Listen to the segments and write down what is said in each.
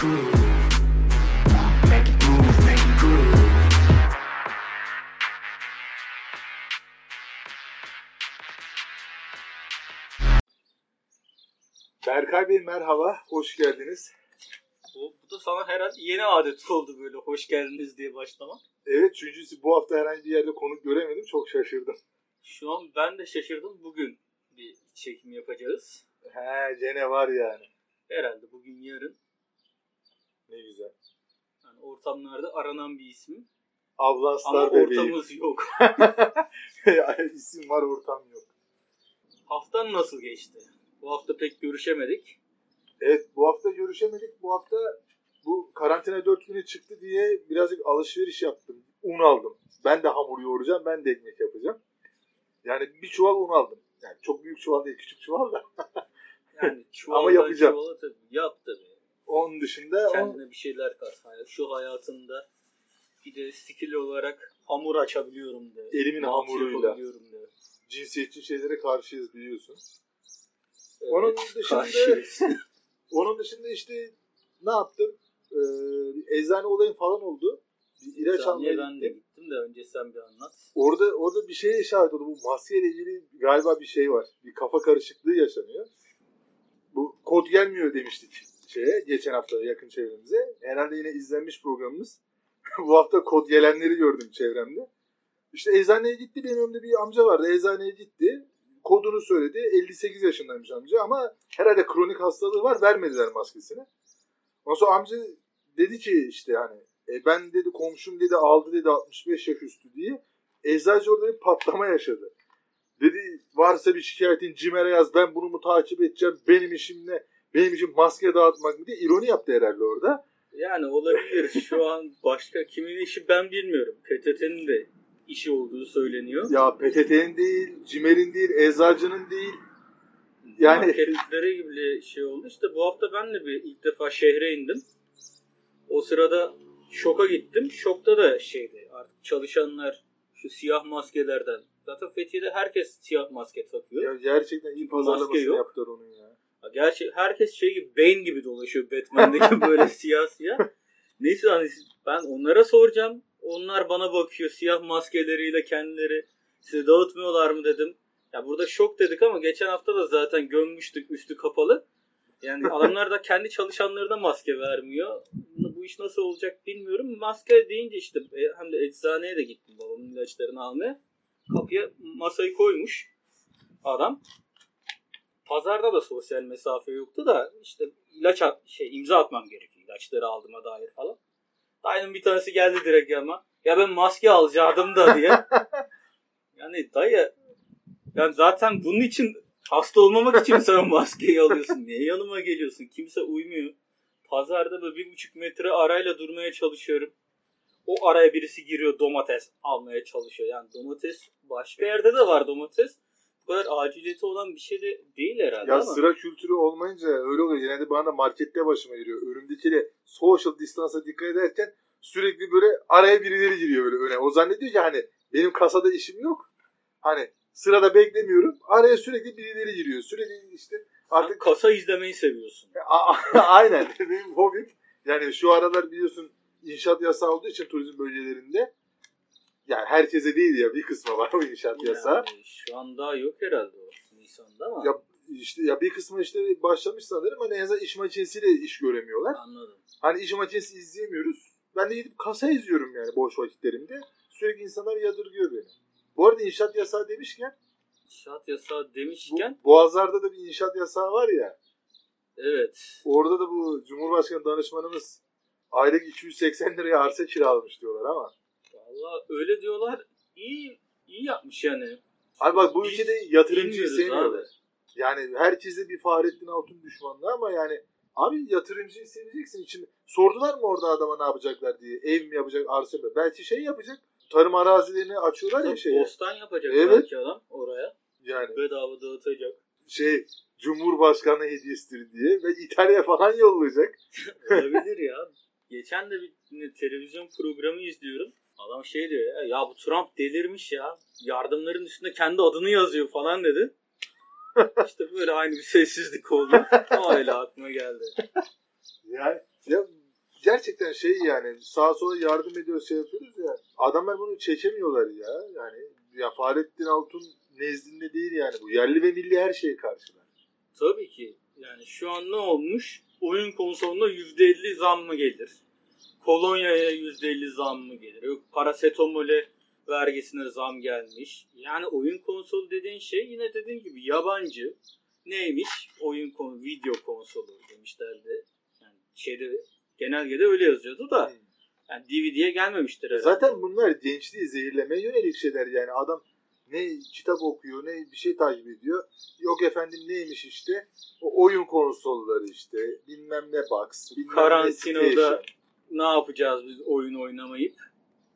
Berkay Bey merhaba, hoş geldiniz. Bu, bu da sana herhalde yeni adet oldu böyle hoş geldiniz diye başlamak. Evet çünkü bu hafta herhangi bir yerde konuk göremedim, çok şaşırdım. Şu an ben de şaşırdım. Bugün bir çekim yapacağız. He gene var yani. Herhalde bugün yarın. Ne güzel. Yani ortamlarda aranan bir isim. Ablanslar Ama bebeği. ortamımız yok. İsim var, ortam yok. Haftan nasıl geçti? Bu hafta pek görüşemedik. Evet bu hafta görüşemedik. Bu hafta bu karantina 4 günü çıktı diye birazcık alışveriş yaptım. Un aldım. Ben de hamur yoğuracağım, ben de ekmek yapacağım. Yani bir çuval un aldım. Yani çok büyük çuval değil, küçük çuval da. Yani çuvaldan yapacağım. çuvala tabii. Yap tabii. Onun dışında on- Kendine bir şeyler kat. Hayat- Şu hayatında bir de skill olarak hamur açabiliyorum de. Elimin Mantı hamuruyla. de. cinsiyetçi şeylere karşıyız biliyorsun. Evet, Onun dışında. Onun dışında işte ne yaptım? Ee, eczane olayım falan oldu. Bir ilaç almaya ben de gittim. gittim de önce sen bir anlat. Orada orada bir şeye şahit oldum. Bu maskeyle ilgili galiba bir şey var. Bir kafa karışıklığı yaşanıyor. Bu kod gelmiyor demiştik şeye geçen hafta yakın çevremize. Herhalde yine izlenmiş programımız. Bu hafta kod gelenleri gördüm çevremde. İşte eczaneye gitti. Benim önümde bir amca vardı. Eczaneye gitti. Kodunu söyledi. 58 yaşındaymış amca ama herhalde kronik hastalığı var. Vermediler maskesini. Ondan sonra amca dedi ki işte hani e, ben dedi komşum dedi aldı dedi 65 yaş üstü diye. Eczacı orada bir patlama yaşadı. Dedi varsa bir şikayetin CİMER'e yaz ben bunu mu takip edeceğim benim işim ne? Benim işim maske dağıtmak mı diye ironi yaptı herhalde orada. Yani olabilir. Şu an başka kimin işi ben bilmiyorum. PTT'nin de işi olduğu söyleniyor. Ya PTT'nin değil, CİMER'in değil, eczacının değil. Yani Marketlere gibi şey oldu. İşte bu hafta ben de bir ilk defa şehre indim. O sırada şoka gittim. Şokta da şeydi artık çalışanlar şu siyah maskelerden. Zaten Fethiye'de herkes siyah maske takıyor. ya gerçekten iyi pazarlamasını yaptılar onun ya. Gerçi herkes şey gibi Bane gibi dolaşıyor Batman'deki böyle siyah siyah. Neyse hani ben onlara soracağım. Onlar bana bakıyor siyah maskeleriyle kendileri. Size dağıtmıyorlar mı dedim. Ya burada şok dedik ama geçen hafta da zaten gömmüştük üstü kapalı. Yani adamlar da kendi çalışanlarına maske vermiyor. Bu iş nasıl olacak bilmiyorum. Maske deyince işte e, hem de eczaneye de gittim babamın ilaçlarını almaya. Kapıya masayı koymuş adam. Pazarda da sosyal mesafe yoktu da işte ilaç at- şey imza atmam gerekiyor ilaçları aldığıma dair falan. Dayının bir tanesi geldi direkt yanıma. Ya ben maske alacaktım da diye. yani dayı yani zaten bunun için hasta olmamak için sen o maskeyi alıyorsun. Niye yanıma geliyorsun? Kimse uymuyor. Pazarda böyle bir buçuk metre arayla durmaya çalışıyorum. O araya birisi giriyor domates almaya çalışıyor. Yani domates başka yerde de var domates. Bu kadar aciliyeti olan bir şey de değil herhalde Ya ama. sıra kültürü olmayınca öyle oluyor. Genelde bana da markette başıma geliyor. Önümdekiyle social distance'a dikkat ederken sürekli böyle araya birileri giriyor böyle öne. O zannediyor ki hani benim kasada işim yok. Hani sırada beklemiyorum. Araya sürekli birileri giriyor. Sürekli işte Sen artık kasa izlemeyi seviyorsun. Aynen benim hobim. Yani şu aralar biliyorsun inşaat yasağı olduğu için turizm bölgelerinde yani herkese değil ya bir kısmı var o inşaat yasağı. Yani şu an daha yok herhalde o Nisan'da ama Ya işte ya bir kısmı işte başlamış sanırım hani en azından iş makinesiyle iş göremiyorlar. anladım. Hani iş makinesi izleyemiyoruz. Ben de gidip kasa izliyorum yani boş vakitlerimde. Sürekli insanlar yadırgıyor beni. Bu arada inşaat yasağı demişken İnşaat yasağı bu, demişken Boğazlar'da da bir inşaat yasağı var ya. evet. Orada da bu Cumhurbaşkanı danışmanımız aylık 280 liraya arsa kiralamış diyorlar ama. Valla öyle diyorlar. İyi iyi yapmış yani. Abi bak bu Biz ülkede yatırımcıyı sevmiyorlar. abi. Yani herkese bir Fahrettin Altun düşmanlığı ama yani abi yatırımcıyı seveceksin. Şimdi sordular mı orada adama ne yapacaklar diye. Ev mi yapacak, arsa mı? Belki şey yapacak. Tarım arazilerini açıyorlar ya şeye. Bostan yapacak Evet. belki adam oraya. Yani Bedava dağıtacak. şey Cumhurbaşkanı hediyesidir diye ve İtalya falan yollayacak. Olabilir ya. Geçen de bir televizyon programı izliyorum. Adam şey diyor ya, ya bu Trump delirmiş ya. Yardımların üstünde kendi adını yazıyor falan dedi. İşte böyle aynı bir sessizlik oldu. Öyle aklıma geldi. Yani Ya gerçekten şey yani sağa sola yardım ediyoruz şey yapıyoruz ya. Adamlar bunu çekemiyorlar ya. Yani ya Fahrettin Altun nezdinde değil yani bu. Yerli ve milli her şeye karşılar. Tabii ki. Yani şu an ne olmuş? Oyun konsoluna %50 zam mı gelir? Kolonyaya %50 zam mı gelir? Yok parasetamole vergisine zam gelmiş. Yani oyun konsolu dediğin şey yine dediğim gibi yabancı. Neymiş? Oyun konu video konsolu demişlerdi. Yani şeyde genelgede öyle yazıyordu da yani DVD'ye gelmemiştir herhalde. Zaten bunlar gençliği zehirlemeye yönelik şeyler yani adam ne kitap okuyor ne bir şey takip ediyor. Yok efendim neymiş işte o oyun konsolları işte bilmem ne box bilmem ne Karantinada station. Ne yapacağız biz oyun oynamayıp?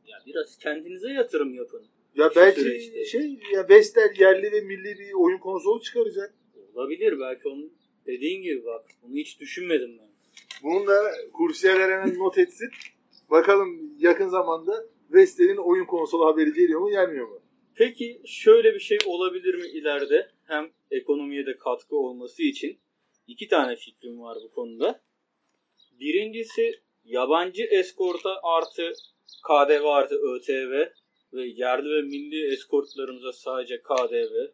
Ya biraz kendinize yatırım yapın. Ya şu belki süreçte. şey ya Vestel yerli ve milli bir oyun konsolu çıkaracak. Olabilir belki onun dediğin gibi bak. Onu hiç düşünmedim ben. Bunu da kursiyerler hemen not etsin. Bakalım yakın zamanda Vestel'in oyun konsolu haberi geliyor mu gelmiyor mu? Peki şöyle bir şey olabilir mi ileride? Hem ekonomiye de katkı olması için iki tane fikrim var bu konuda. Birincisi yabancı eskorta artı KDV artı ÖTV ve yerli ve milli eskortlarımıza sadece KDV.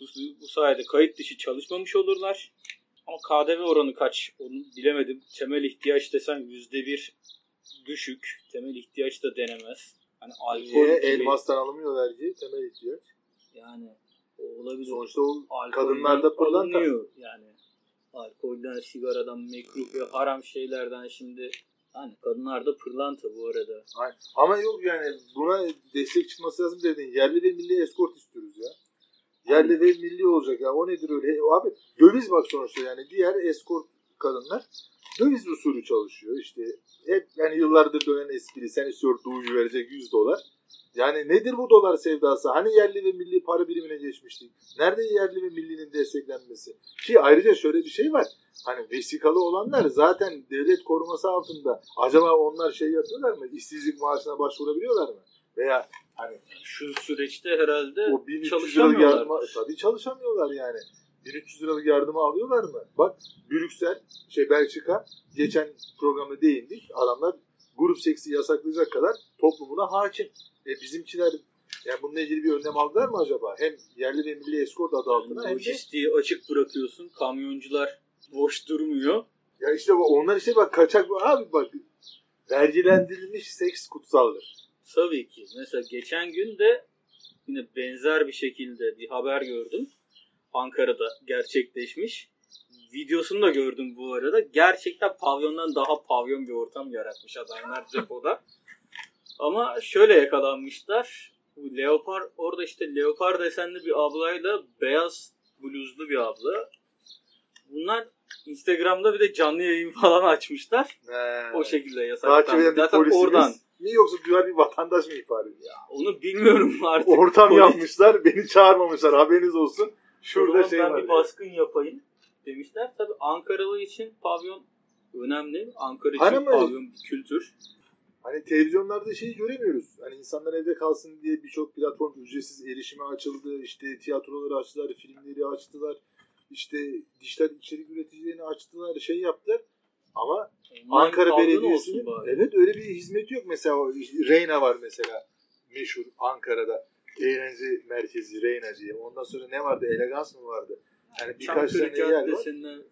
Bu, bu sayede kayıt dışı çalışmamış olurlar. Ama KDV oranı kaç onu bilemedim. Temel ihtiyaç desen yüzde bir düşük. Temel ihtiyaç da denemez. Hani alkol gibi- Elmastan alınmıyor vergi temel ihtiyaç. yani o olabilir. Sonuçta o kadınlarda pırlanta. yani. Alkolden, sigaradan, mekruh ve haram şeylerden şimdi hani kadınlarda pırlanta bu arada. Aynen. Ama yok yani buna destek çıkması lazım dedin. Yerli ve milli eskort istiyoruz ya. Yerli ve milli olacak ya. O nedir öyle? E, Abi döviz bak sonuçta yani. Diğer eskort kadınlar döviz usulü çalışıyor. İşte hep yani yıllardır dönen espri. Sen istiyor duyuyu verecek 100 dolar. Yani nedir bu dolar sevdası? Hani yerli ve milli para birimine geçmiştik? Nerede yerli ve millinin desteklenmesi? Ki ayrıca şöyle bir şey var. Hani vesikalı olanlar zaten devlet koruması altında. Acaba onlar şey yapıyorlar mı? İşsizlik maaşına başvurabiliyorlar mı? Veya hani Şu süreçte herhalde o 1300 liralık çalışamıyorlar. yardıma tabii çalışamıyorlar yani. 1300 liralık yardımı alıyorlar mı? Bak Brüksel, şey Belçika geçen programda değindik. Adamlar grup seksi yasaklayacak kadar toplumuna hakim. E bizimkiler yani bununla ilgili bir önlem aldılar mı acaba? Hem yerli ve milli eskort adı altına hem de açık bırakıyorsun. Kamyoncular boş durmuyor. ya işte onlar işte bak kaçak abi bak vergilendirilmiş seks kutsaldır. Tabii ki. Mesela geçen gün de yine benzer bir şekilde bir haber gördüm. Ankara'da gerçekleşmiş. Videosunu da gördüm bu arada. Gerçekten pavyondan daha pavyon bir ortam yaratmış adamlar depoda. Ama şöyle yakalanmışlar. Bu leopar orada işte leopar desenli bir ablayla beyaz bluzlu bir abla. Bunlar Instagram'da bir de canlı yayın falan açmışlar. He. O şekilde yasaklandı. Zaten polisimiz oradan. mi yoksa güzel bir vatandaş mı ihbar ediyor? Onu bilmiyorum artık. Ortam Polis- yapmışlar, beni çağırmamışlar. Haberiniz olsun. Şurada şey ben var. bir baskın yapayım demişler. Tabii Ankaralı için pavyon önemli. Ankara için Hani pavyon bir kültür. Hani televizyonlarda şeyi göremiyoruz. Hani insanlar evde kalsın diye birçok platform ücretsiz erişime açıldı. İşte tiyatroları açtılar, filmleri açtılar. İşte dijital içerik üreticilerini açtılar, şey yaptılar. Ama Online Ankara Belediyesi'nin evet öyle bir hizmeti yok. Mesela Reyna var mesela meşhur Ankara'da. Eğlence merkezi Reyna diye. Ondan sonra ne vardı? Elegans mı vardı? Yani birkaç tane yer var.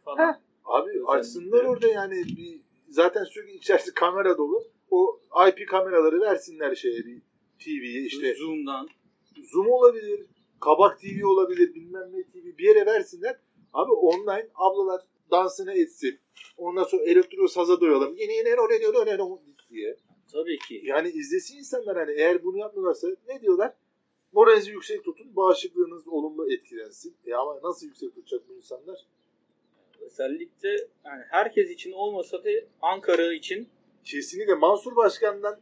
Falan. Abi Özellikle. açsınlar orada yani bir, zaten sürekli içerisi kamera dolu. O IP kameraları versinler şeye bir TV'ye işte Zoom'dan. Zoom olabilir, Kabak TV olabilir, bilmem ne TV bir yere versinler. Abi online ablalar dansını etsin. Ondan sonra elektro saza doyalım. Yeni yeni oraya diyor oraya diye. Tabii ki. Yani izlesin insanlar hani eğer bunu yapmıyorlarsa ne diyorlar? Moralinizi yüksek tutun, bağışıklığınız olumlu etkilensin. E ama nasıl yüksek tutacak bu insanlar? Özellikle yani herkes için olmasa da Ankara için Kesinlikle Mansur Başkan'dan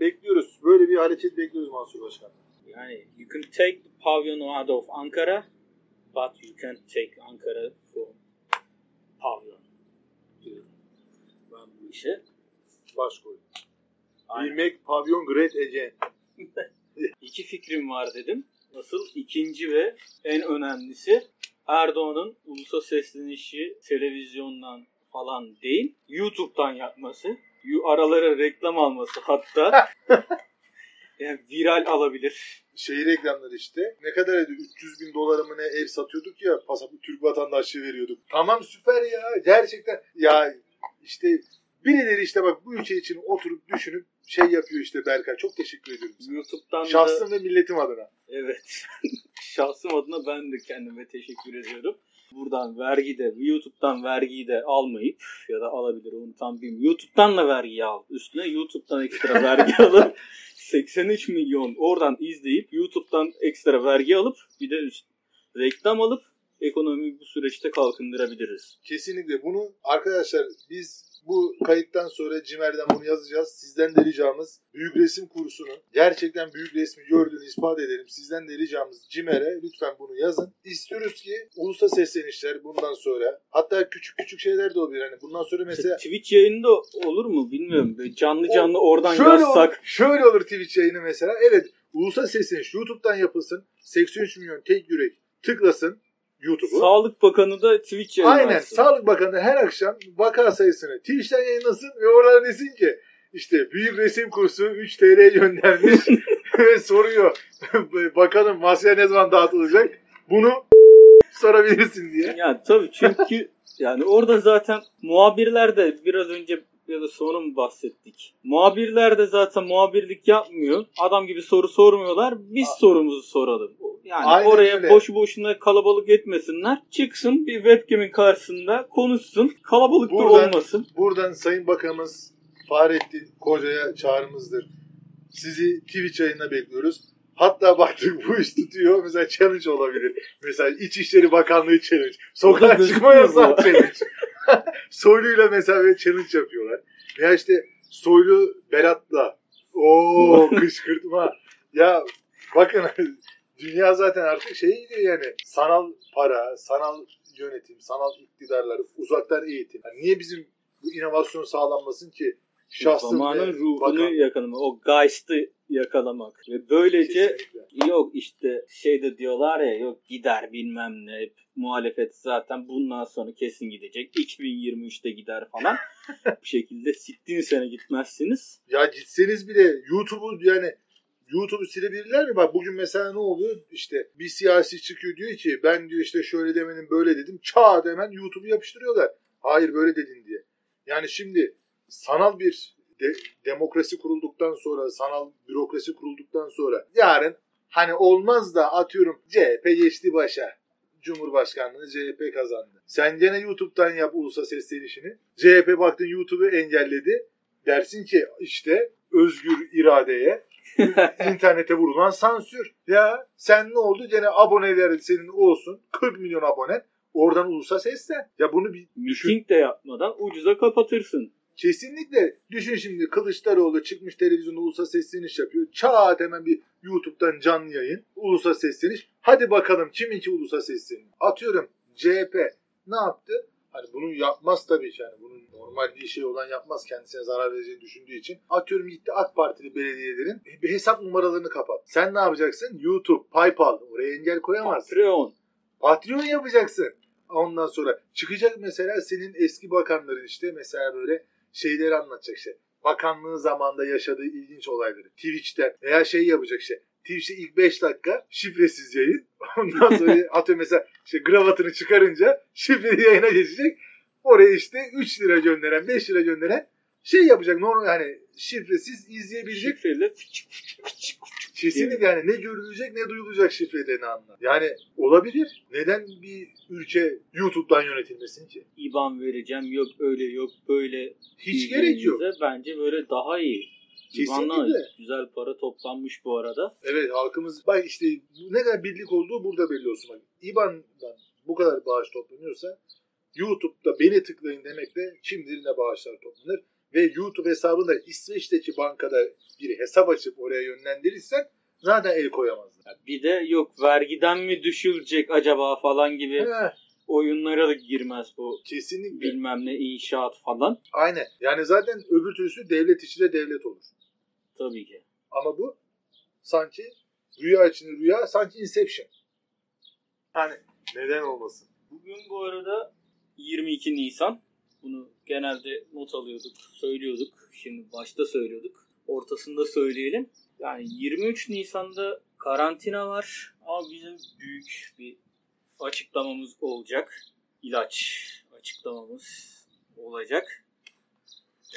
bekliyoruz. Böyle bir hareket bekliyoruz Mansur Başkan'dan. yani you can take the pavilion out of Ankara but you can't take Ankara from pavilion diyorum ben bu işe. Baş koy. We make pavyon great again. İki fikrim var dedim. Asıl ikinci ve en önemlisi Erdoğan'ın ulusa seslenişi televizyondan falan değil. YouTube'dan yapması. Aralara reklam alması hatta. yani viral alabilir. Şey reklamları işte. Ne kadar ediyor? 300 bin dolara mı ne ev satıyorduk ya. Pasaport Türk vatandaşlığı veriyorduk. Tamam süper ya. Gerçekten. Ya işte birileri işte bak bu ülke için oturup düşünüp şey yapıyor işte Berkay. Çok teşekkür ediyorum sana. YouTube'dan da Şahsım ve milletim adına. Evet. Şahsım adına ben de kendime teşekkür ediyorum. Buradan vergi de, YouTube'dan vergiyi de almayıp ya da alabilir onu tam bilmiyorum. YouTube'dan da vergi al. Üstüne YouTube'dan ekstra vergi alıp 83 milyon oradan izleyip YouTube'dan ekstra vergi alıp bir de üst, reklam alıp ekonomiyi bu süreçte kalkındırabiliriz. Kesinlikle bunu arkadaşlar biz bu kayıttan sonra Cimer'den bunu yazacağız. Sizden de ricamız büyük resim kursunun gerçekten büyük resmi gördüğünü ispat edelim. Sizden de ricamız Cimer'e lütfen bunu yazın. İstiyoruz ki ulusa seslenişler bundan sonra hatta küçük küçük şeyler de olabilir. Hani bundan sonra mesela Twitch yayında olur mu bilmiyorum. Böyle canlı O- canlı oradan şöyle yazsak. olur, şöyle olur Twitch yayını mesela. Evet ulusa sesleniş YouTube'dan yapılsın. 83 milyon tek yürek tıklasın YouTube'u. Sağlık Bakanı da Twitch yayını Aynen. Sağlık Bakanı her akşam vaka sayısını Twitch'ten yayınlasın ve orada desin ki işte büyük resim kursu 3 TL göndermiş ve soruyor. Bakanım masaya ne zaman dağıtılacak? Bunu sorabilirsin diye. Ya tabii çünkü yani orada zaten muhabirler de biraz önce ya da sonra mı bahsettik? Muhabirler de zaten muhabirlik yapmıyor. Adam gibi soru sormuyorlar. Biz A- sorumuzu soralım. Yani Aynen oraya öyle. boşu boşuna kalabalık etmesinler. Çıksın bir webcam'in karşısında konuşsun. Kalabalık da Buradan- olmasın. Buradan Sayın Bakanımız Fahrettin Koca'ya çağrımızdır. Sizi Twitch yayına bekliyoruz. Hatta baktık bu iş tutuyor. Mesela challenge olabilir. Mesela İçişleri Bakanlığı challenge. Sokağa çıkma yasağı challenge. Soylu'yla mesela böyle challenge yapıyorlar. Veya işte Soylu Berat'la. Oo kışkırtma. ya bakın dünya zaten artık şey gidiyor yani. Sanal para, sanal yönetim, sanal iktidarlar, uzaktan eğitim. Yani niye bizim bu inovasyon sağlanmasın ki? Şahsın Zamanın ruhunu bakan- yakalamak. O Geist'ı yakalamak. Ve böylece Kesinlikle. Yok işte şeyde diyorlar ya yok gider bilmem ne hep muhalefet zaten bundan sonra kesin gidecek 2023'te gider falan bu şekilde sittin sene gitmezsiniz Ya gitseniz bile YouTube'u yani YouTube'u silebilirler mi? Bak bugün mesela ne oluyor? İşte bir siyasi çıkıyor diyor ki ben diyor işte şöyle demenin böyle dedim. Çağ hemen YouTube'u yapıştırıyorlar. Hayır böyle dedin diye. Yani şimdi sanal bir de- demokrasi kurulduktan sonra, sanal bürokrasi kurulduktan sonra yarın hani olmaz da atıyorum CHP geçti başa. Cumhurbaşkanlığı CHP kazandı. Sen gene YouTube'dan yap ulusa seslenişini. CHP baktın YouTube'u engelledi. Dersin ki işte özgür iradeye internete vurulan sansür. Ya sen ne oldu? Gene aboneler senin olsun. 40 milyon abone. Oradan ulusa seslen. Ya bunu bir düşün. miting de yapmadan ucuza kapatırsın Kesinlikle. Düşün şimdi Kılıçdaroğlu çıkmış televizyonda ulusa sesleniş yapıyor. Çat hemen bir YouTube'dan canlı yayın. Ulusa sesleniş. Hadi bakalım kiminki ulusa sesleniş. Atıyorum CHP ne yaptı? Hani bunu yapmaz tabii ki. Yani bunun normal bir şey olan yapmaz kendisine zarar vereceğini düşündüğü için. Atıyorum gitti AK Partili belediyelerin bir hesap numaralarını kapat. Sen ne yapacaksın? YouTube, PayPal oraya engel koyamazsın. Patreon Patreon yapacaksın. Ondan sonra çıkacak mesela senin eski bakanların işte mesela böyle şeyleri anlatacak işte. Bakanlığı zamanında yaşadığı ilginç olayları. Twitch'ten veya şey yapacak işte. Twitch'te ilk 5 dakika şifresiz yayın. Ondan sonra atıyorum mesela işte gravatını çıkarınca şifreli yayına geçecek. Oraya işte 3 lira gönderen 5 lira gönderen şey yapacak. Normal yani şifresiz izleyebilecek şifreyle Kesinlikle yani ne görülecek ne duyulacak şifrelerini anlar. Yani olabilir. Neden bir ülke YouTube'dan yönetilmesin ki? IBAN vereceğim yok öyle yok böyle Hiç gerek yok. Bence böyle daha iyi Kesinlikle. güzel para toplanmış bu arada Evet halkımız bak işte ne kadar birlik olduğu burada belli olsun. Bak, İBAN'dan bu kadar bağış toplanıyorsa YouTube'da beni tıklayın demekle kim bilir ne bağışlar toplanır. Ve YouTube hesabında İsveç'teki bankada bir hesap açıp oraya yönlendirirsen zaten el koyamazlar. Ya bir de yok vergiden mi düşülecek acaba falan gibi Heh, oyunlara da girmez bu kesinlikle. bilmem ne inşaat falan. Aynen. Yani zaten öbür türlüsü devlet içinde devlet olur. Tabii ki. Ama bu sanki rüya içinde rüya sanki Inception. Hani neden olmasın? Bugün bu arada 22 Nisan. Bunu genelde not alıyorduk, söylüyorduk. Şimdi başta söylüyorduk. Ortasında söyleyelim. Yani 23 Nisan'da karantina var ama bizim büyük bir açıklamamız olacak. İlaç açıklamamız olacak.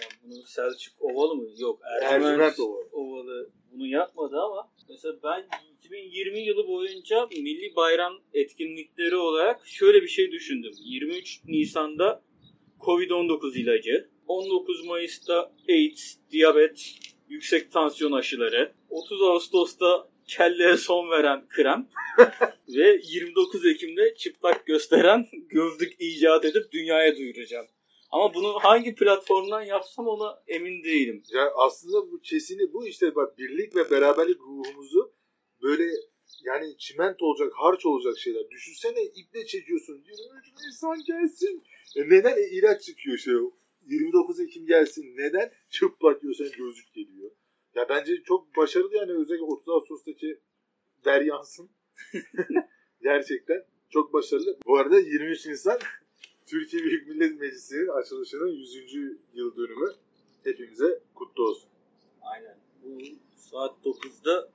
Yani bunu Selçuk Ovalı mı? Yok Ercüment, Ovalı. Ovalı bunu yapmadı ama mesela ben 2020 yılı boyunca milli bayram etkinlikleri olarak şöyle bir şey düşündüm. 23 Nisan'da Covid-19 ilacı, 19 Mayıs'ta AIDS, diyabet, yüksek tansiyon aşıları, 30 Ağustos'ta kelleye son veren krem ve 29 Ekim'de çıplak gösteren gözlük icat edip dünyaya duyuracağım. Ama bunu hangi platformdan yapsam ona emin değilim. Ya aslında bu kesini bu işte bak birlik ve beraberlik ruhumuzu böyle yani çimento olacak, harç olacak şeyler. Düşünsene iple çekiyorsun. 23 Nisan gelsin. E neden e, ilaç çıkıyor işte. 29 Ekim gelsin. Neden? Çıplak diyorsan gözlük geliyor. Ya bence çok başarılı yani özellikle 30 Ağustos'taki Deryansın. Gerçekten çok başarılı. Bu arada 23 Nisan Türkiye Büyük Millet Meclisi'nin açılışının 100. yıl dönümü. Hepimize kutlu olsun. Aynen. Bu saat 9'da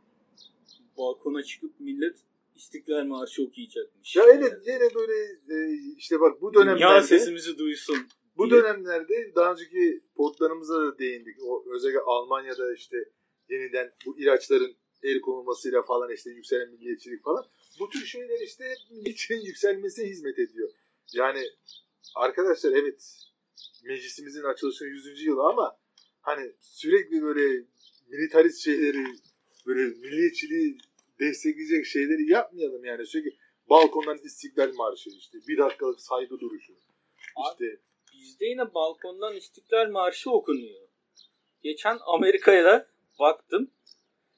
balkona çıkıp millet İstiklal Marşı okuyacakmış. Ya evet yine böyle e, işte bak bu Dünya dönemlerde sesimizi duysun. bu diye. dönemlerde daha önceki podlarımıza da değindik. O özellikle Almanya'da işte yeniden bu ilaçların el konulmasıyla falan işte yükselen milliyetçilik falan. Bu tür şeyler işte milliyetçiliğin yükselmesine hizmet ediyor. Yani arkadaşlar evet meclisimizin açılışının 100. yılı ama hani sürekli böyle militarist şeyleri böyle milliyetçiliği destekleyecek şeyleri yapmayalım yani sürekli balkondan istiklal marşı işte bir dakikalık saygı duruşu işte Bizde yine balkondan İstiklal Marşı okunuyor. Geçen Amerika'ya baktım.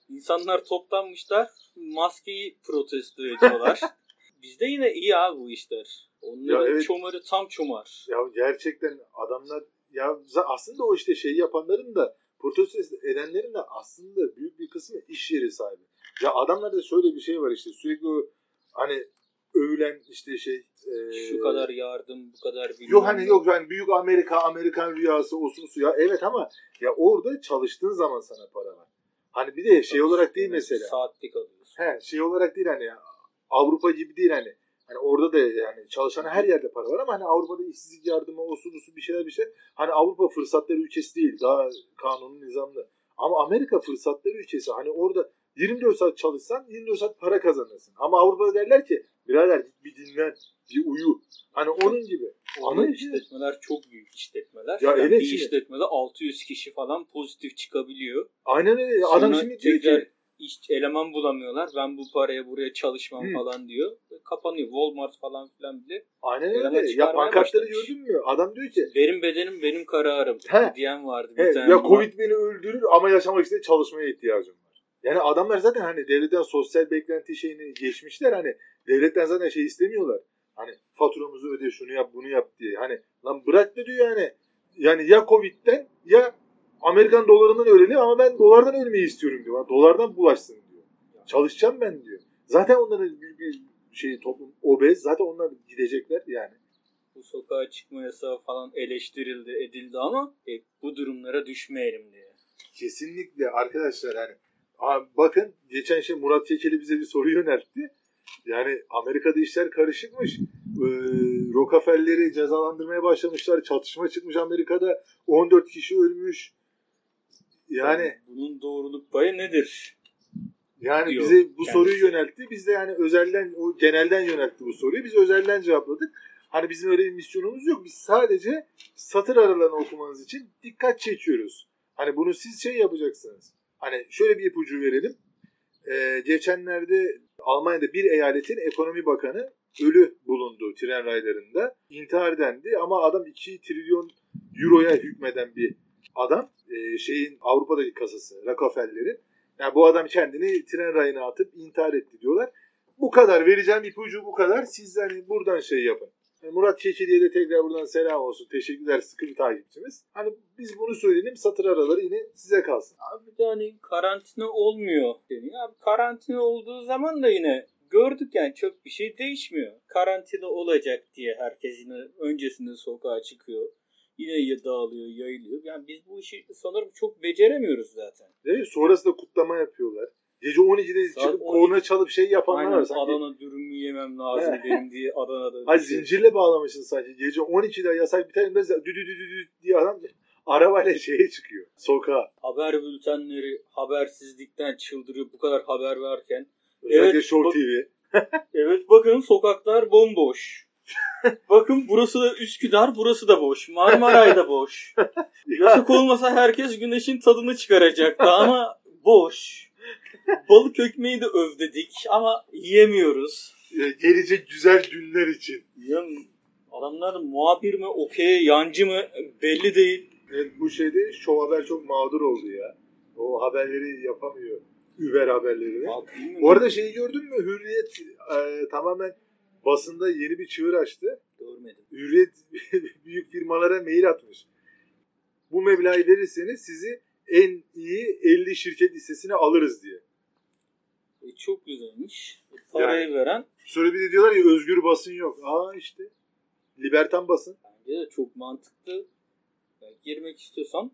İnsanlar toplanmışlar. Maskeyi protesto ediyorlar. Bizde yine iyi abi bu işler. Onların Ya evet. çomarı tam çomar. ya gerçekten adamlar ya aslında o işte şeyi yapanların da protesto edenlerin de aslında büyük bir kısmı iş yeri sahibi. Ya adamlarda şöyle bir şey var işte sürekli o hani övülen işte şey e, Şu kadar yardım, bu kadar bilmem Yok hani yok yani büyük Amerika, Amerikan rüyası olsun su ya. Evet ama ya orada çalıştığın zaman sana para var. Hani bir de şey olarak değil mesela. Saatlik alıyorsun. He şey olarak değil hani Avrupa gibi değil hani. Hani orada da yani çalışan her yerde para var ama hani Avrupa'da işsizlik yardımı olsun olsun bir şeyler bir şey. Hani Avrupa fırsatları ülkesi değil. Daha kanunlu nizamlı. Ama Amerika fırsatları ülkesi. Hani orada 24 saat çalışsan 24 saat para kazanırsın. Ama Avrupa'da derler ki birader git bir dinlen, bir uyu. Hani onun gibi. Ama Ama işletmeler çok büyük işletmeler. Ya Yani evet bir şimdi- işletmede 600 kişi falan pozitif çıkabiliyor. Aynen öyle. Adam Sonra şimdi diyor ki iş, eleman bulamıyorlar. Ben bu paraya buraya çalışmam Hı. falan diyor. Kapanıyor. Walmart falan filan bile. aynen öyle. Ya pankartları gördün mü? Adam diyor ki Benim bedenim benim kararım He. diyen vardı. Bir he, tane ya. Covid beni öldürür ama yaşamak için çalışmaya ihtiyacım var. Yani adamlar zaten hani devletten sosyal beklenti şeyini geçmişler hani devletten zaten şey istemiyorlar. Hani faturamızı öde şunu yap bunu yap diye. Hani lan bırak da diyor yani. Yani ya Covid'den Amerikan dolarından ölelim ama ben dolardan ölmeyi istiyorum diyor. Dolardan bulaşsın diyor. Çalışacağım ben diyor. Zaten onların büyük bir şey toplum obez. Zaten onlar gidecekler yani. Bu sokağa çıkma yasağı falan eleştirildi edildi ama e, bu durumlara düşmeyelim diye. Kesinlikle arkadaşlar hani Abi bakın geçen şey Murat Kekeli bize bir soru yöneltti. Yani Amerika'da işler karışıkmış. Ee, Rockefeller'i cezalandırmaya başlamışlar. Çatışma çıkmış Amerika'da. 14 kişi ölmüş. Yani bunun doğruluk payı nedir? yani diyor bize bu kendisi. soruyu yöneltti. Biz de yani özelden o genelden yöneltti bu soruyu. Biz özelden cevapladık. Hani bizim öyle bir misyonumuz yok. Biz sadece satır aralarını okumanız için dikkat çekiyoruz. Hani bunu siz şey yapacaksınız. Hani şöyle bir ipucu verelim. Ee, geçenlerde Almanya'da bir eyaletin ekonomi bakanı ölü bulundu tren raylarında. İntihar dendi ama adam 2 trilyon euroya hükmeden bir adam. Ee, şeyin Avrupa'daki kasası Rockefeller'in. Yani bu adam kendini tren rayına atıp intihar etti diyorlar. Bu kadar vereceğim ipucu bu kadar. Siz hani buradan şey yapın. Yani Murat Kekili'ye de tekrar buradan selam olsun. Teşekkürler sıkı bir takipçimiz. Hani biz bunu söyleyelim satır araları yine size kalsın. Abi de hani karantina olmuyor deniyor. Abi karantina olduğu zaman da yine gördük yani çok bir şey değişmiyor. Karantina olacak diye herkes yine öncesinde sokağa çıkıyor. Yine dağılıyor, yayılıyor. Yani biz bu işi sanırım çok beceremiyoruz zaten. Değil mi? Sonrasında kutlama yapıyorlar. Gece 12'de Saat çıkıp 12. korna çalıp şey yapanlar Aynen var. Sanki, Adana dürümü yemem lazım benim diye Adana'da. Ay zincirle bağlamışsın sanki. Gece 12'de yasak bir tane mesela dü dü dü dü dü diye adam arabayla şeye çıkıyor. Sokağa. Haber bültenleri habersizlikten çıldırıyor bu kadar haber varken. Özellikle Evet, Show TV. Evet bakın sokaklar bomboş. bakın burası da Üsküdar, burası da boş. Marmaray da boş. Yasak olmasa herkes güneşin tadını çıkaracaktı ama boş. Balık ekmeği de övdedik ama yiyemiyoruz. Ee, Gelecek güzel günler için. Ya, adamlar muhabir mi, okey, yancı mı belli değil. Evet, bu şeyde Show Haber çok mağdur oldu ya. O haberleri yapamıyor. Uber haberleri. Ya, bilmiyorum. Bu arada şeyi gördün mü? Hürriyet e, tamamen basında yeni bir çığır açtı. Görmedim. Hürriyet büyük firmalara mail atmış. Bu meblağı verirseniz sizi en iyi 50 şirket listesine alırız diye. E, çok güzelmiş. Parayı veren Sonra bir de diyorlar ya özgür basın yok. Aa işte. Libertan basın. bence de çok mantıklı. Yani girmek istiyorsan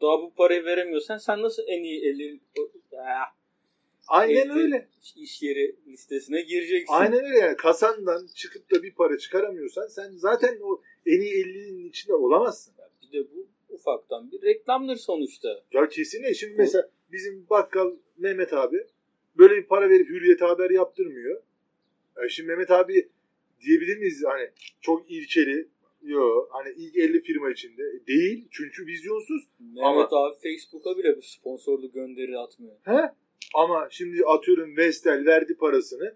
daha bu parayı veremiyorsan sen nasıl en iyi 50 Ah, Aynen elli öyle. iş yeri listesine gireceksin. Aynen öyle yani. Kasandan çıkıp da bir para çıkaramıyorsan sen zaten o en iyi 50'nin içinde olamazsın. Bir de bu ufaktan bir reklamdır sonuçta. Ya kesinlikle. Şimdi mesela bizim bakkal Mehmet abi böyle bir para verip hürriyete haber yaptırmıyor. E şimdi Mehmet abi diyebilir miyiz hani çok ilkeli Yo hani ilk 50 firma içinde değil çünkü vizyonsuz. Mehmet abi Facebook'a bile bir sponsorlu gönderi atmıyor. He? Ama şimdi atıyorum Vestel verdi parasını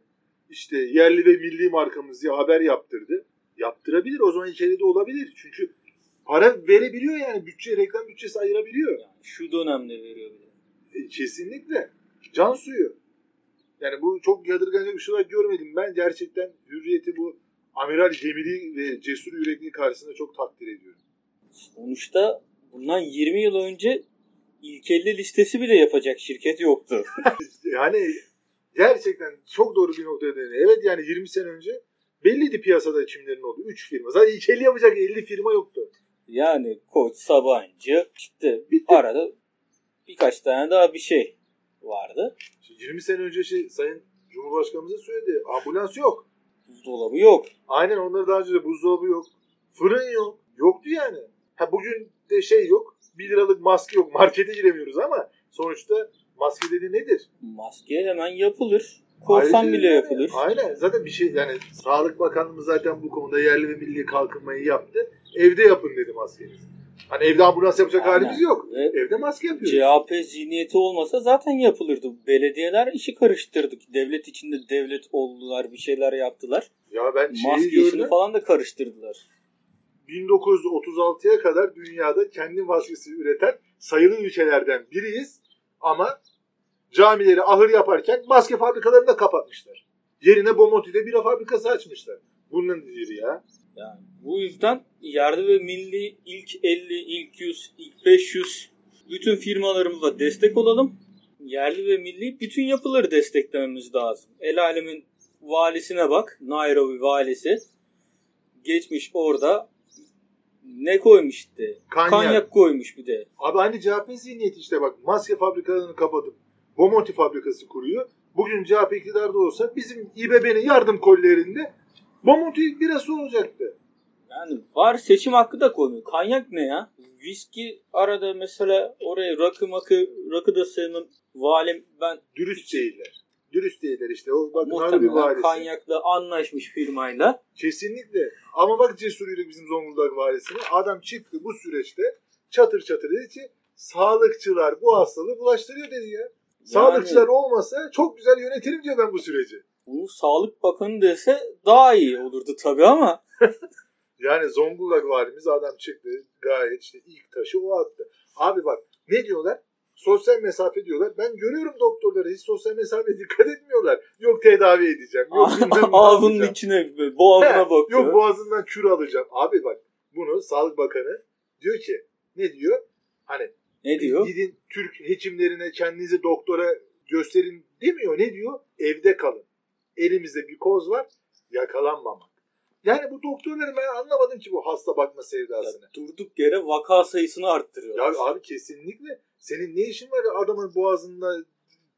işte yerli ve milli markamız diye haber yaptırdı. Yaptırabilir o zaman 50'de olabilir. Çünkü para verebiliyor yani bütçe reklam bütçesi ayırabiliyor. Yani şu dönemde veriyor bile. E, kesinlikle. Can suyu. Yani bu çok yadırganacak bir şey olarak görmedim. Ben gerçekten hürriyeti bu amiral gemili ve cesur yürekli karşısında çok takdir ediyorum. Sonuçta bundan 20 yıl önce ilk 50 listesi bile yapacak şirket yoktu. Yani gerçekten çok doğru bir noktaya değiniyor. Evet yani 20 sene önce belliydi piyasada kimlerin olduğu. 3 firma. Zaten ilk 50 yapacak 50 firma yoktu. Yani Koç, Sabancı işte Bitti. arada birkaç tane daha bir şey vardı. Şimdi 20 sene önce şey, Sayın Cumhurbaşkanımız da söyledi. Ambulans yok. Buzdolabı yok. Aynen onları daha önce de buzdolabı yok. Fırın yok. Yoktu yani. Ha bugün de şey yok. 1 liralık maske yok. Markete giremiyoruz ama sonuçta maske dedi nedir? Maske hemen yapılır. Korsan bile yani, yapılır. Aynen. Zaten bir şey yani Sağlık Bakanlığımız zaten bu konuda yerli ve milli kalkınmayı yaptı. Evde yapın dedi maskenizi. Hani evde ambulans yapacak Aynen. halimiz yok. Ve Evde maske yapıyoruz. CHP zihniyeti olmasa zaten yapılırdı. Belediyeler işi karıştırdık. Devlet içinde devlet oldular, bir şeyler yaptılar. ya ben şeyi Maske gördüm. işini falan da karıştırdılar. 1936'ya kadar dünyada kendi maskesi üreten sayılı ülkelerden biriyiz. Ama camileri ahır yaparken maske fabrikalarını da kapatmışlar. Yerine Bomonti'de bira fabrikası açmışlar. Bunun nedir ya? Yani bu yüzden yerli ve milli ilk 50, ilk 100, ilk 500 bütün firmalarımıza destek olalım. Yerli ve milli bütün yapıları desteklememiz lazım. El alemin valisine bak. Nairobi valisi. Geçmiş orada ne koymuş işte? Kanyak. Kanyak koymuş bir de. Abi aynı CHP zihniyeti işte bak. Maske fabrikalarını kapatıp Bomonti fabrikası kuruyor. Bugün CHP iktidarda olsa bizim İBB'nin yardım kollerinde Bomonti birası olacaktı. Yani var seçim hakkı da koymuyor. Kanyak ne ya? Viski arada mesela oraya rakı makı rakı da sevmem. Valim ben Dürüst değiller. Dürüst değiller işte. O bak muhtemelen valisi. kanyakla anlaşmış firmayla. Kesinlikle. Ama bak Cesur Yürek bizim Zonguldak valisine. Adam çıktı bu süreçte çatır çatır dedi ki sağlıkçılar bu hastalığı bulaştırıyor dedi ya. Sağlıkçılar olmasa çok güzel yönetirim diyor ben bu süreci. Bunu Sağlık Bakanı dese daha iyi olurdu tabii ama Yani Zonguldak valimiz adam çıktı gayet işte ilk taşı o attı. Abi bak ne diyorlar? Sosyal mesafe diyorlar. Ben görüyorum doktorları hiç sosyal mesafeye dikkat etmiyorlar. Yok tedavi edeceğim. Yok ağzının içine boğazına He, bakıyor. Yok boğazından kür alacağım. Abi bak bunu Sağlık Bakanı diyor ki ne diyor? Hani ne diyor? gidin Türk hekimlerine kendinizi doktora gösterin demiyor. Ne diyor? Evde kalın. Elimizde bir koz var. Yakalanmamak. Yani bu doktorları ben anlamadım ki bu hasta bakma sevdasını. Ya durduk yere vaka sayısını arttırıyor. Ya abi kesinlikle senin ne işin var ya adamın boğazında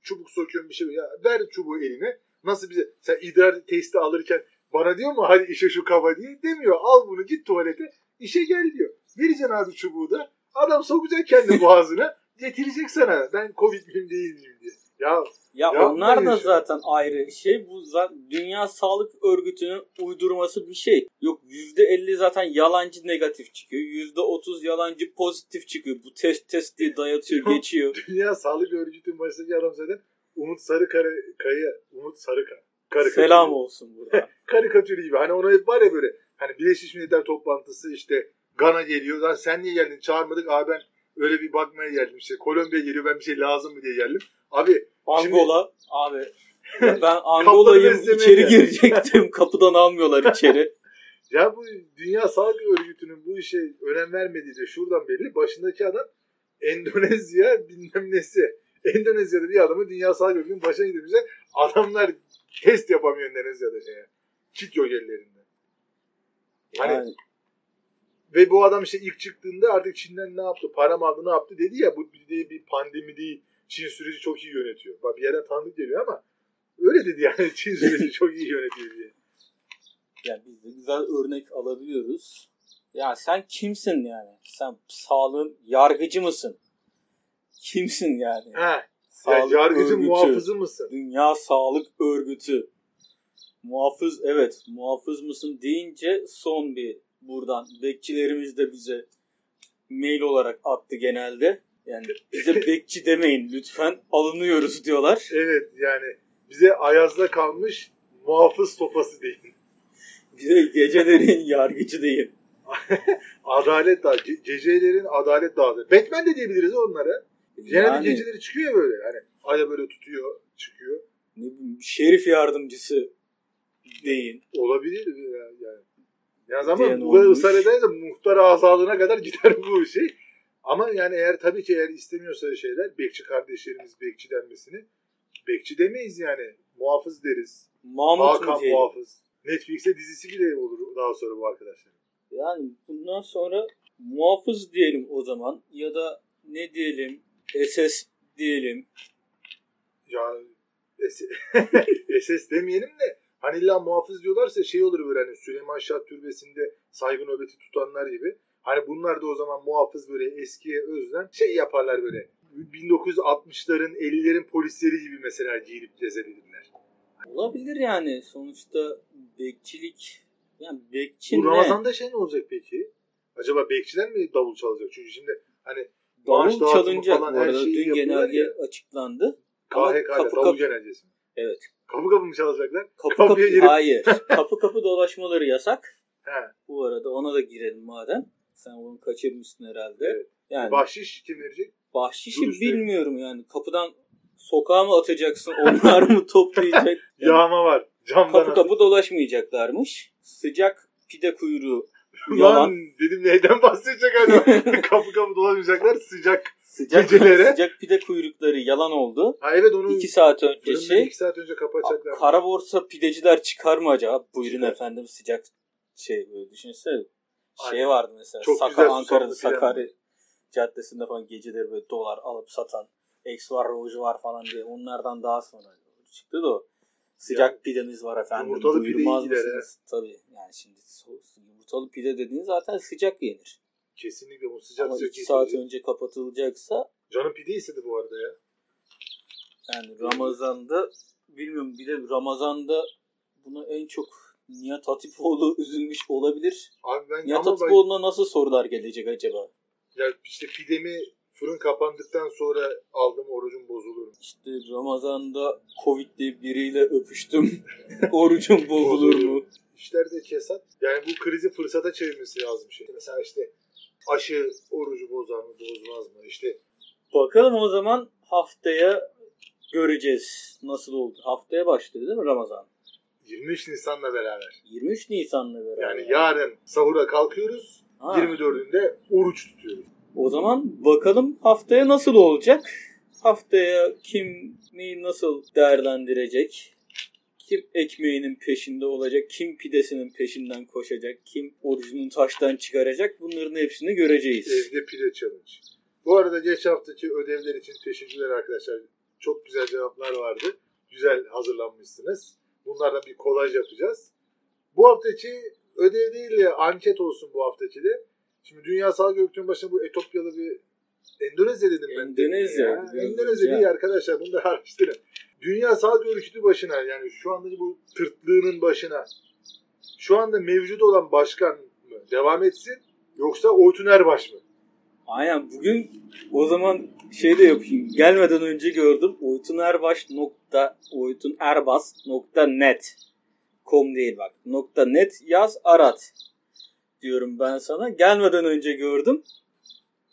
çubuk sokuyorsun bir şey. Ya ver çubuğu eline. Nasıl bize sen idrar testi alırken bana diyor mu hadi işe şu kaba diye demiyor. Al bunu git tuvalete işe gel diyor. Vereceksin abi çubuğu da. Adam sokacak kendi boğazına. getirecek sana. Ben covid miyim değil diye. Ya Ya Yapmayın onlar da şunu. zaten ayrı şey. Bu za- Dünya Sağlık Örgütü'nün uydurması bir şey. Yok %50 zaten yalancı negatif çıkıyor. %30 yalancı pozitif çıkıyor. Bu test test diye dayatıyor geçiyor. Dünya Sağlık Örgütü'nün başındaki adam zaten Umut Sarıkaya, Kaya, Umut Sarıka. Karikatür. Selam olsun burada. Karikatür gibi. Hani ona hep var ya böyle. Hani Birleşmiş Milletler toplantısı işte Gana geliyor. Lan sen niye geldin? Çağırmadık. Abi ben öyle bir bakmaya geldim işte. Kolombiya geliyor. Ben bir şey lazım mı diye geldim. Abi Angola abi. Ben Angola'yım içeri girecektim. Kapıdan almıyorlar içeri. ya bu Dünya Sağlık Örgütü'nün bu işe önem vermediği de şuradan belli. Başındaki adam Endonezya bilmem nesi. Endonezya'da bir adamı Dünya Sağlık Örgütü'nün başına gidince adamlar test yapamıyor Endonezya'da şeye. Çit yok ellerinde. Hani- Yani Ve bu adam işte ilk çıktığında artık Çin'den ne yaptı, para mı aldı ne yaptı dedi ya bu bir, bir pandemi değil. Çin süreci çok iyi yönetiyor. Bak bir yerden tanıdık geliyor ama öyle dedi yani Çin süreci çok iyi yönetiyor diye. Yani biz de güzel örnek alabiliyoruz. Ya sen kimsin yani? Sen sağlığın yargıcı mısın? Kimsin yani? Ya Sağlık yargıcı örgütü, muhafızı mısın? Dünya Sağlık Örgütü. Muhafız evet muhafız mısın deyince son bir buradan bekçilerimiz de bize mail olarak attı genelde. Yani bize bekçi demeyin lütfen alınıyoruz diyorlar. Evet yani bize Ayaz'da kalmış muhafız sopası değil. Bize gecelerin yargıcı deyin. Adalet dağı, gecelerin adalet dağı. Batman de diyebiliriz onlara. Genelde Yani- geceleri çıkıyor böyle. Hani aya böyle tutuyor, çıkıyor. ne bileyim, şerif yardımcısı deyin. Olabilir ya- yani. Diyen bu kadar ısrar ederse muhtar azalığına kadar gider bu şey. Ama yani eğer tabii ki eğer istemiyorsa şeyler bekçi kardeşlerimiz bekçi denmesini bekçi demeyiz yani. Muhafız deriz. Mahmut mu Hakan diyelim? muhafız. Netflix'te dizisi bile olur daha sonra bu arkadaşlar. Yani bundan sonra muhafız diyelim o zaman ya da ne diyelim SS diyelim. Ya SS demeyelim de hani illa muhafız diyorlarsa şey olur böyle hani Süleyman Şah Türbesi'nde saygı nöbeti tutanlar gibi. Hani bunlar da o zaman muhafız böyle eskiye özlem şey yaparlar böyle. 1960'ların 50'lerin polisleri gibi mesela giyinip gezebilirler. Olabilir yani sonuçta bekçilik yani bekçi Bu ne? Ramazan'da şey ne olacak peki? Acaba bekçiler mi davul çalacak? Çünkü şimdi hani Davul çalınacak falan bu arada. Dün genelge ya. açıklandı. KHK'da davul kapı- genelgesi. Evet. Kapı kapı mı çalacaklar? Kapı Kapıya kapı girip- hayır. kapı kapı dolaşmaları yasak. He. Bu arada ona da girelim madem. Sen onu kaçırmışsın herhalde. Evet. Yani Bahşiş kim verecek? bahşişi Dur işte. bilmiyorum yani. Kapıdan sokağa mı atacaksın? Onlar mı toplayacak? Yani Yağma var. Camdan kapı kapı dolaşmayacaklarmış. Sıcak pide kuyruğu yalan. Lan dedim neyden bahsedecek adam? kapı kapı dolaşmayacaklar sıcak. Sıcak, Gecelere. sıcak pide kuyrukları yalan oldu. Ha evet onu 2 saat önce şey. iki saat önce kapatacaklar. Kara borsa pideciler çıkar mı acaba? Buyurun Çıkar. efendim sıcak şey böyle düşünsene. Şey Aynen. vardı mesela. Çok Saka, güzel Ankara'da susamlı. Sakarya Caddesi'nde falan geceleri böyle dolar alıp satan X var, Rouge var falan diye. Onlardan daha sonra çıktı da o. Sıcak pidemiz var efendim. yumurtalı pide Buyurmaz iyi gider mısınız? Tabii. Yani şimdi so- yumurtalı pide dediğin zaten sıcak yenir. Kesinlikle bu sıcak Ama sıcak 2 saat önce kapatılacaksa Canım pide istedi bu arada ya. Yani Ramazan'da bilmiyorum bir de Ramazan'da buna en çok Nihat Hatipoğlu üzülmüş olabilir. Abi ben Nihat Hatipoğlu'na nasıl sorular gelecek acaba? ya işte pidemi fırın kapandıktan sonra aldım orucum bozulur. İşte Ramazan'da Covid'li biriyle öpüştüm. Orucum bozulur mu? İşlerde kesat. Yani bu krizi fırsata çevirmesi lazım şey. Mesela işte aşı orucu bozar mı bozmaz mı? İşte Bakalım o zaman haftaya göreceğiz nasıl oldu. Haftaya başladı değil mi Ramazan? 23 Nisan'la beraber. 23 Nisan'la beraber. Yani yarın sahura kalkıyoruz. Ha. 24'ünde oruç tutuyoruz. O zaman bakalım haftaya nasıl olacak? Haftaya kim neyi nasıl değerlendirecek? Kim ekmeğinin peşinde olacak, kim pidesinin peşinden koşacak, kim orucunu taştan çıkaracak bunların hepsini göreceğiz. Evde pide challenge. Bu arada geç haftaki ödevler için teşekkürler arkadaşlar. Çok güzel cevaplar vardı. Güzel hazırlanmışsınız. Bunlardan bir kolaj yapacağız. Bu haftaki ödev değil de anket olsun bu haftaki de. Şimdi Dünya Sağlık Örgütü'nün başında bu Etopyalı bir Endonezya dedim ben. Endonezya Endonezya değil arkadaşlar. Bunu da araştırın. Dünya Sağlık Örgütü başına yani şu andaki bu tırtlığının başına şu anda mevcut olan başkan mı devam etsin yoksa Oytun Erbaş mı? Aynen bugün o zaman şey de yapayım. Gelmeden önce gördüm. Nokta oytunerbas nokta net com değil bak. Nokta net yaz arat diyorum ben sana. Gelmeden önce gördüm.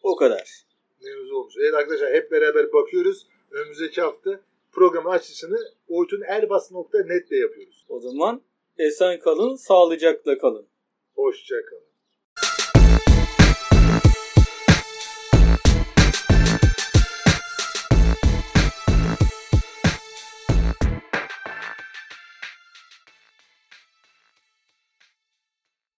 O kadar. mevzu olmuş. Evet arkadaşlar hep beraber bakıyoruz. Önümüzdeki hafta programın açısını oytunerbas.net ile yapıyoruz. O zaman esen kalın, sağlıcakla kalın. Hoşçakalın.